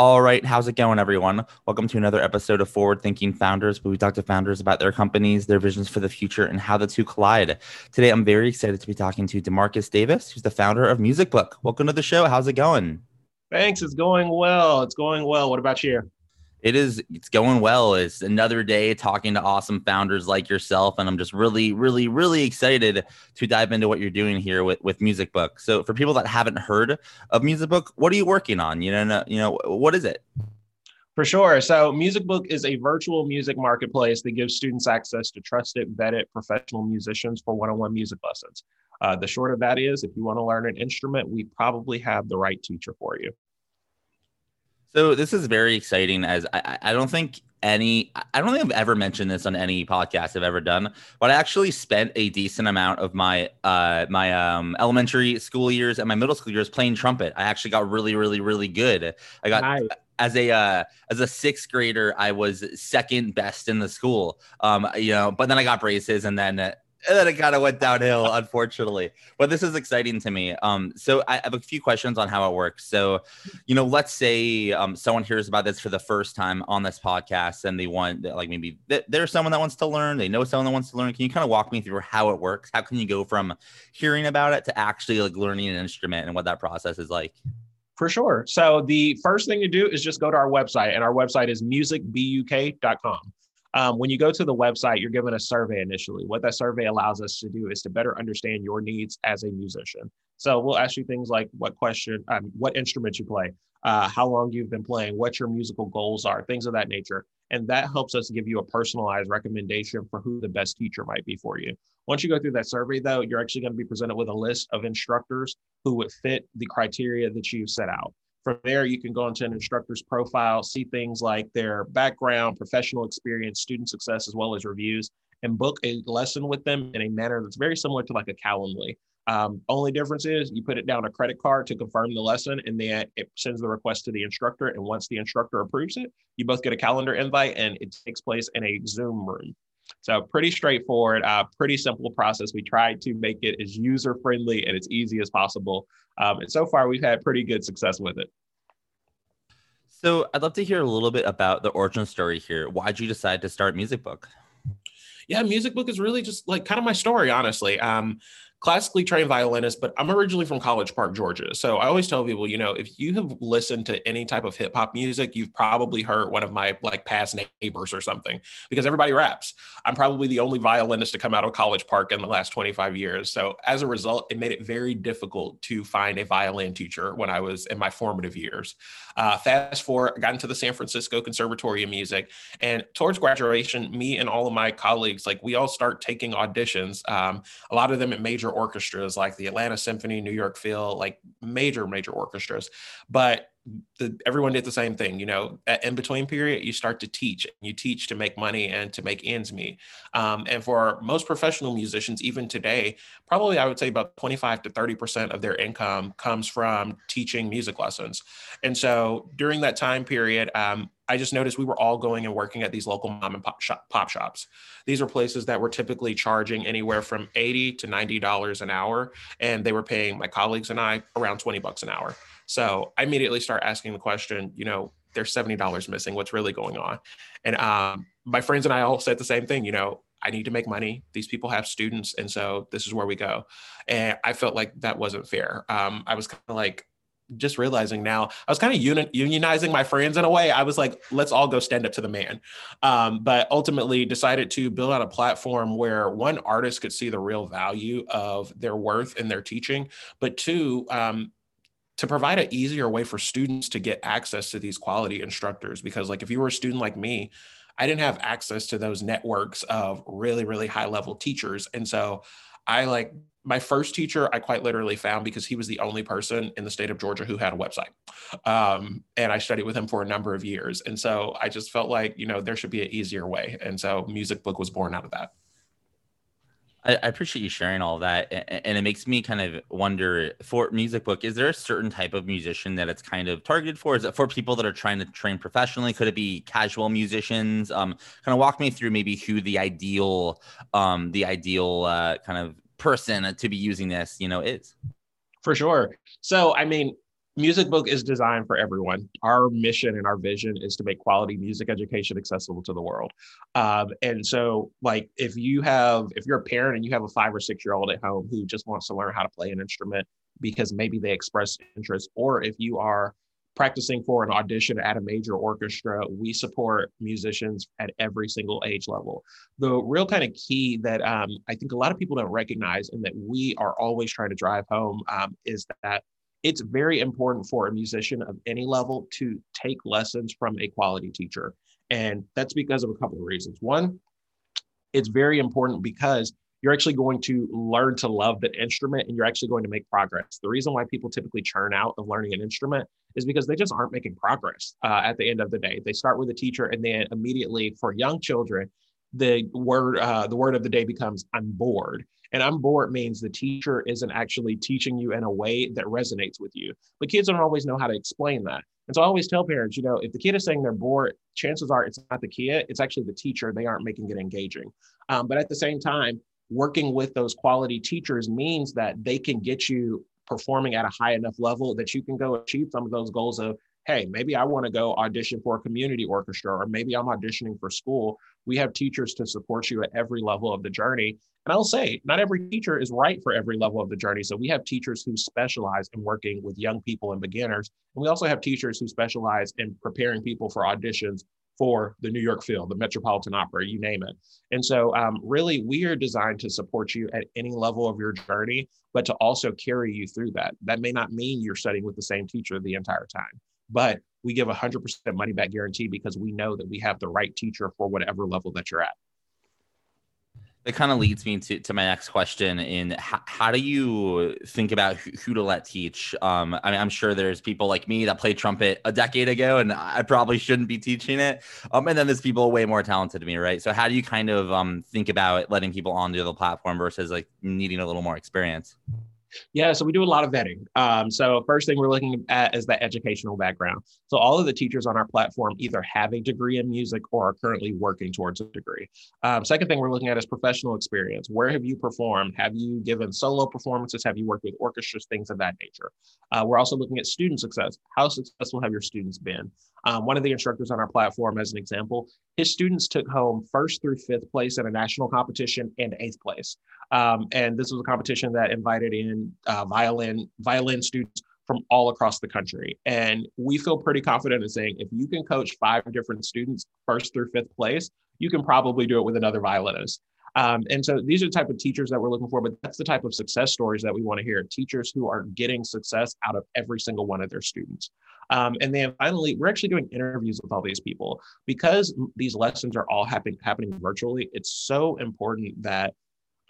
All right, how's it going, everyone? Welcome to another episode of Forward Thinking Founders, where we talk to founders about their companies, their visions for the future, and how the two collide. Today, I'm very excited to be talking to Dumarkus Davis, who's the founder of MusicBuk. Welcome to the show. How's it going? Thanks. It's going well. It's going well. What about you? It is it's going well. It's another day talking to awesome founders like yourself and i'm just really really really excited to dive into what you're doing here with with MusicBuk so for people that haven't heard of MusicBuk what are you working on? You know you know what is it? For sure. So MusicBuk is a virtual music marketplace that gives students access to trusted vetted professional musicians for one-on-one music lessons. Uh, the short of that is if you want to learn an instrument we probably have the right teacher for you so this is very exciting as I, I don't think any I don't think I've ever mentioned this on any podcast I've ever done, but I actually spent a decent amount of my uh my um elementary school years and my middle school years playing trumpet. I actually got really really really good. I got nice. as a uh as a 6th grader I was second best in the school. Um you know, but then I got braces and then and then it kind of went downhill, unfortunately. But this is exciting to me. Um, so I have a few questions on how it works. So, you know, let's say um, someone hears about this for the first time on this podcast, and they want, like, maybe there's someone that wants to learn. They know someone that wants to learn. Can you kind of walk me through how it works? How can you go from hearing about it to actually like learning an instrument and what that process is like? For sure. So the first thing to do is just go to our website, and our website is musicbuk.com. Um, when you go to the website, you're given a survey initially. What that survey allows us to do is to better understand your needs as a musician. So we'll ask you things like what question, um, what instrument you play, uh, how long you've been playing, what your musical goals are, things of that nature. And that helps us give you a personalized recommendation for who the best teacher might be for you. Once you go through that survey, though, you're actually going to be presented with a list of instructors who would fit the criteria that you set out. From there, you can go into an instructor's profile, see things like their background, professional experience, student success, as well as reviews, and book a lesson with them in a manner that's very similar to like a Calendly. Um, only difference is you put it down a credit card to confirm the lesson, and then it sends the request to the instructor. And once the instructor approves it, you both get a calendar invite, and it takes place in a Zoom room. So pretty straightforward, uh, pretty simple process. We tried to make it as user friendly and as easy as possible. Um, and so far, we've had pretty good success with it. So I'd love to hear a little bit about the origin story here. Why'd you decide to start MusicBuk? Yeah, MusicBuk is really just like kind of my story, honestly. Um, classically trained violinist, but I'm originally from College Park, Georgia. So I always tell people, you know, if you have listened to any type of hip hop music, you've probably heard one of my like past neighbors or something because everybody raps. I'm probably the only violinist to come out of College Park in the last 25 years. So as a result, it made it very difficult to find a violin teacher when I was in my formative years. Uh, fast forward, I got into the San Francisco Conservatory of Music, and towards graduation, me and all of my colleagues, like we all start taking auditions. Um, a lot of them at major orchestras like the Atlanta Symphony, New York Phil, like major, major orchestras. But the, everyone did the same thing. You know, in between period, you start to teach. And you teach to make money and to make ends meet. Um, and for most professional musicians, even today, probably I would say about 25 to 30 percent of their income comes from teaching music lessons. And so during that time period, um, I just noticed we were all going and working at these local mom and pop, shop, pop shops. These are places that were typically charging anywhere from 80 to $90 an hour. And they were paying my colleagues and I around 20 bucks an hour. So I immediately start asking the question, you know, there's $70 missing. What's really going on? And um, my friends and I all said the same thing, you know, I need to make money. These people have students. And so this is where we go. And I felt like that wasn't fair. Um, I was kind of like, just realizing now I was kind of uni- unionizing my friends in a way. I was like, let's all go stand up to the man. Um, but ultimately decided to build out a platform where one artist could see the real value of their worth in their teaching, but two, um, to provide an easier way for students to get access to these quality instructors. Because like if you were a student like me, I didn't have access to those networks of really, really high level teachers. And so I like my first teacher I quite literally found because he was the only person in the state of Georgia who had a website. Um, and I studied with him for a number of years. And so I just felt like, you know, there should be an easier way. And so MusicBuk was born out of that. I, I appreciate you sharing all that. And, and it makes me kind of wonder for MusicBuk, is there a certain type of musician that it's kind of targeted for? Is it for people that are trying to train professionally? Could it be casual musicians? Um, kind of walk me through maybe who the ideal, um, the ideal uh, kind of person to be using this, you know, is. For sure. So, I mean, MusicBuk is designed for everyone. Our mission and our vision is to make quality music education accessible to the world. Um, and so, like, if you have, if you're a parent and you have a five or six year old at home who just wants to learn how to play an instrument because maybe they express interest, or if you are practicing for an audition at a major orchestra, we support musicians at every single age level. The real kind of key that um, I think a lot of people don't recognize and that we are always trying to drive home um, is that it's very important for a musician of any level to take lessons from a quality teacher. And that's because of a couple of reasons. One, it's very important because you're actually going to learn to love the instrument and you're actually going to make progress. The reason why people typically churn out of learning an instrument is because they just aren't making progress uh, at the end of the day. They start with a teacher and then immediately for young children, the word uh, the word of the day becomes I'm bored. And I'm bored means the teacher isn't actually teaching you in a way that resonates with you. But kids don't always know how to explain that. And so I always tell parents, you know, if the kid is saying they're bored, chances are it's not the kid, it's actually the teacher. They aren't making it engaging. Um, but at the same time, working with those quality teachers means that they can get you performing at a high enough level that you can go achieve some of those goals of hey maybe i want to go audition for a community orchestra or maybe i'm auditioning for school. We have teachers to support you at every level of the journey. And i'll say not every teacher is right for every level of the journey. So we have teachers who specialize in working with young people and beginners. And we also have teachers who specialize in preparing people for auditions for the New York Phil, the Metropolitan Opera, you name it. And so, um, really, we are designed to support you at any level of your journey, but to also carry you through that. That may not mean you're studying with the same teacher the entire time, but we give a 100% money back guarantee because we know that we have the right teacher for whatever level that you're at. That kind of leads me to, to my next question in how, how do you think about who, who, to let teach? Um, I mean, i'm sure there's people like me that played trumpet a decade ago and i probably shouldn't be teaching it. Um, and then there's people way more talented than me right? So how do you kind of um, think about letting people onto the platform versus like needing a little more experience yeah, so we do a lot of vetting. Um, so first thing we're looking at is that educational background. So all of the teachers on our platform either have a degree in music or are currently working towards a degree. Um, second thing we're looking at is professional experience. Where have you performed? Have you given solo performances? Have you worked with orchestras? Things of that nature. Uh, we're also looking at student success. How successful have your students been? Um, one of the instructors on our platform, as an example, his students took home first through fifth place in a national competition and eighth place. Um, and this was a competition that invited in uh, violin violin students from all across the country. And we feel pretty confident in saying if you can coach five different students first through fifth place, you can probably do it with another violinist. Um, and so these are the type of teachers that we're looking for, but that's the type of success stories that we want to hear. Teachers who are getting success out of every single one of their students. Um, and then finally, we're actually doing interviews with all these people because these lessons are all happen, happening virtually. It's so important that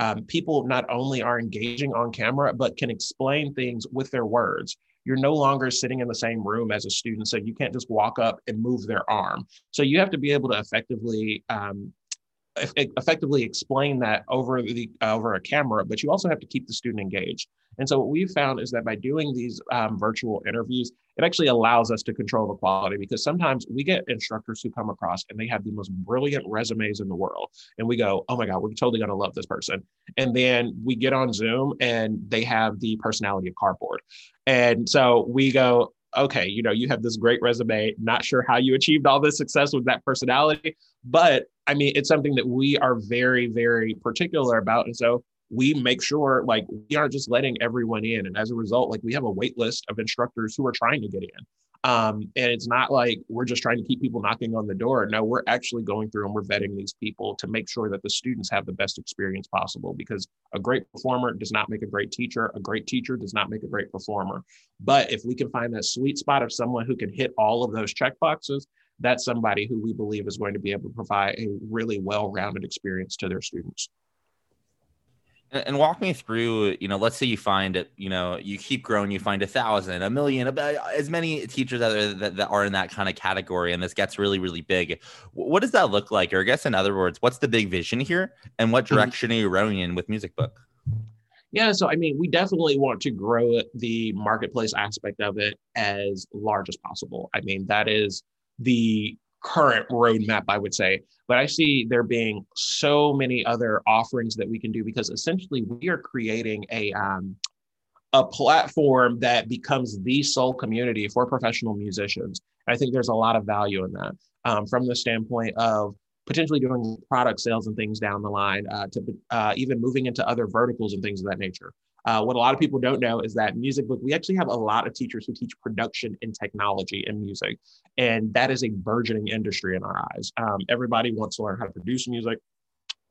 um, people not only are engaging on camera, but can explain things with their words. You're no longer sitting in the same room as a student, so you can't just walk up and move their arm. So you have to be able to effectively um, effectively explain that over the uh, over a camera, but you also have to keep the student engaged. And so what we've found is that by doing these um, virtual interviews, it actually allows us to control the quality because sometimes we get instructors who come across and they have the most brilliant resumes in the world, and we go, "Oh my God, we're totally going to love this person." And then we get on Zoom and they have the personality of cardboard, and so we go, okay, you know, you have this great resume, not sure how you achieved all this success with that personality, but I mean, it's something that we are very, very particular about. And so we make sure like we aren't just letting everyone in. And as a result, like we have a wait list of instructors who are trying to get in. Um, and it's not like we're just trying to keep people knocking on the door. No, we're actually going through and we're vetting these people to make sure that the students have the best experience possible because a great performer does not make a great teacher. A great teacher does not make a great performer. But if we can find that sweet spot of someone who can hit all of those check boxes, that's somebody who we believe is going to be able to provide a really well rounded experience to their students. And walk me through, you know, let's say you find it, you know, you keep growing, you find a thousand, a million, about as many teachers that, that, that are in that kind of category, and this gets really, really big. What does that look like? Or I guess, in other words, what's the big vision here, and what mm-hmm. direction are you rowing in with MusicBuk? Yeah, so I mean, we definitely want to grow the marketplace aspect of it as large as possible. I mean, that is the current roadmap, I would say. But I see there being so many other offerings that we can do because essentially we are creating a um, a platform that becomes the sole community for professional musicians. I think there's a lot of value in that um, from the standpoint of potentially doing product sales and things down the line uh, to uh, even moving into other verticals and things of that nature. Uh, what a lot of people don't know is that MusicBuk, we actually have a lot of teachers who teach production and technology in music. And that is a burgeoning industry in our eyes. Um, everybody wants to learn how to produce music.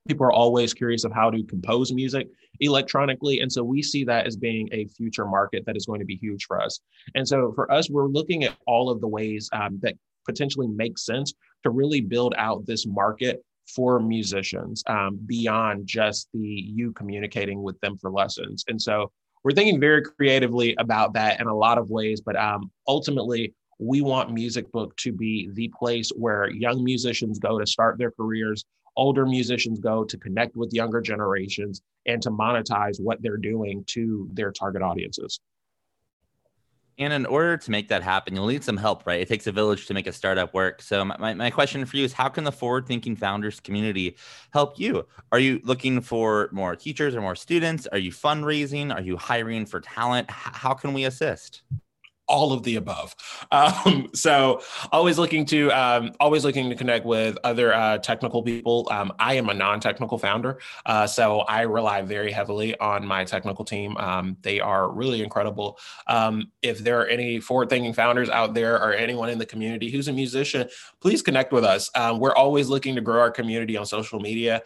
People are always curious of how to compose music electronically. And so we see that as being a future market that is going to be huge for us. And so for us, we're looking at all of the ways um, that potentially make sense to really build out this market for musicians um, beyond just the you communicating with them for lessons. And so we're thinking very creatively about that in a lot of ways, but um, ultimately, we want MusicBuk to be the place where young musicians go to start their careers, older musicians go to connect with younger generations, and to monetize what they're doing to their target audiences. And in order to make that happen, you'll need some help, right? It takes a village to make a startup work. So my, my question for you is how can the forward thinking founders community help you? Are you looking for more teachers or more students? Are you fundraising? Are you hiring for talent? How can we assist? All of the above. Um, so always looking to um, always looking to connect with other uh, technical people. Um, I am a non-technical founder, uh, so I rely very heavily on my technical team. Um, they are really incredible. Um, if there are any forward-thinking founders out there or anyone in the community who's a musician, please connect with us. Um, we're always looking to grow our community on social media.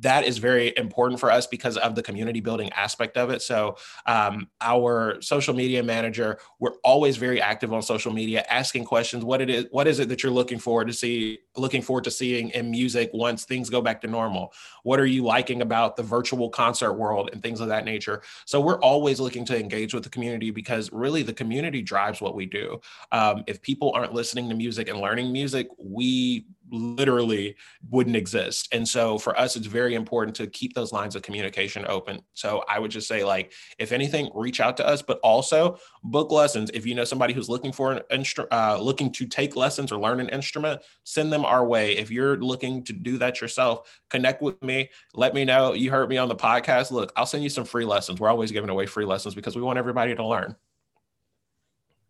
that is very important for us because of the community building aspect of it. So our social media manager we're always very active on social media, asking questions. What it is, what is it that you're looking forward to see, looking forward to seeing in music once things go back to normal? What are you liking about the virtual concert world and things of that nature? So we're always looking to engage with the community because really the community drives what we do. Um, if people aren't listening to music and learning music, we literally wouldn't exist. And so for us, it's very important to keep those lines of communication open. So I would just say, like, if anything, reach out to us, but also book lessons. If you know somebody who's looking for an instrument, uh, looking to take lessons or learn an instrument, send them our way. If you're looking to do that yourself, connect with me. Let me know you heard me on the podcast. Look, I'll send you some free lessons. We're always giving away free lessons because we want everybody to learn.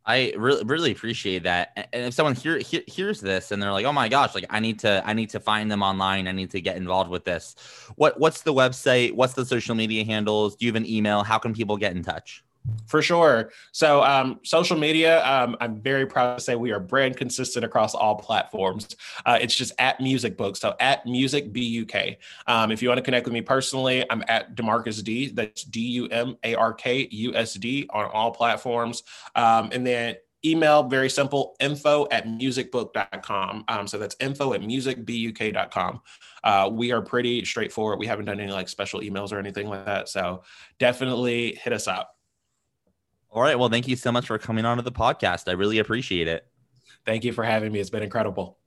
I really really appreciate that. And if someone hear, hear, hears this and they're like, "Oh my gosh, like I need to I need to find them online. I need to get involved with this." What what's the website? What's the social media handles? Do you have an email? How can people get in touch? For sure. So, um, social media, um, I'm very proud to say we are brand consistent across all platforms. Uh, it's just at MusicBuk. So, at Music BUK. Um, if you want to connect with me personally, I'm at Dumarkus D. That's D U M A R K U S D on all platforms. Um, and then email, very simple info at musicbuk.com. Um, so, that's info at musicbuk.com. Uh, we are pretty straightforward. We haven't done any like special emails or anything like that. So, definitely hit us up. All right. Well, thank you so much for coming on to the podcast. I really appreciate it. Thank you for having me. It's been incredible.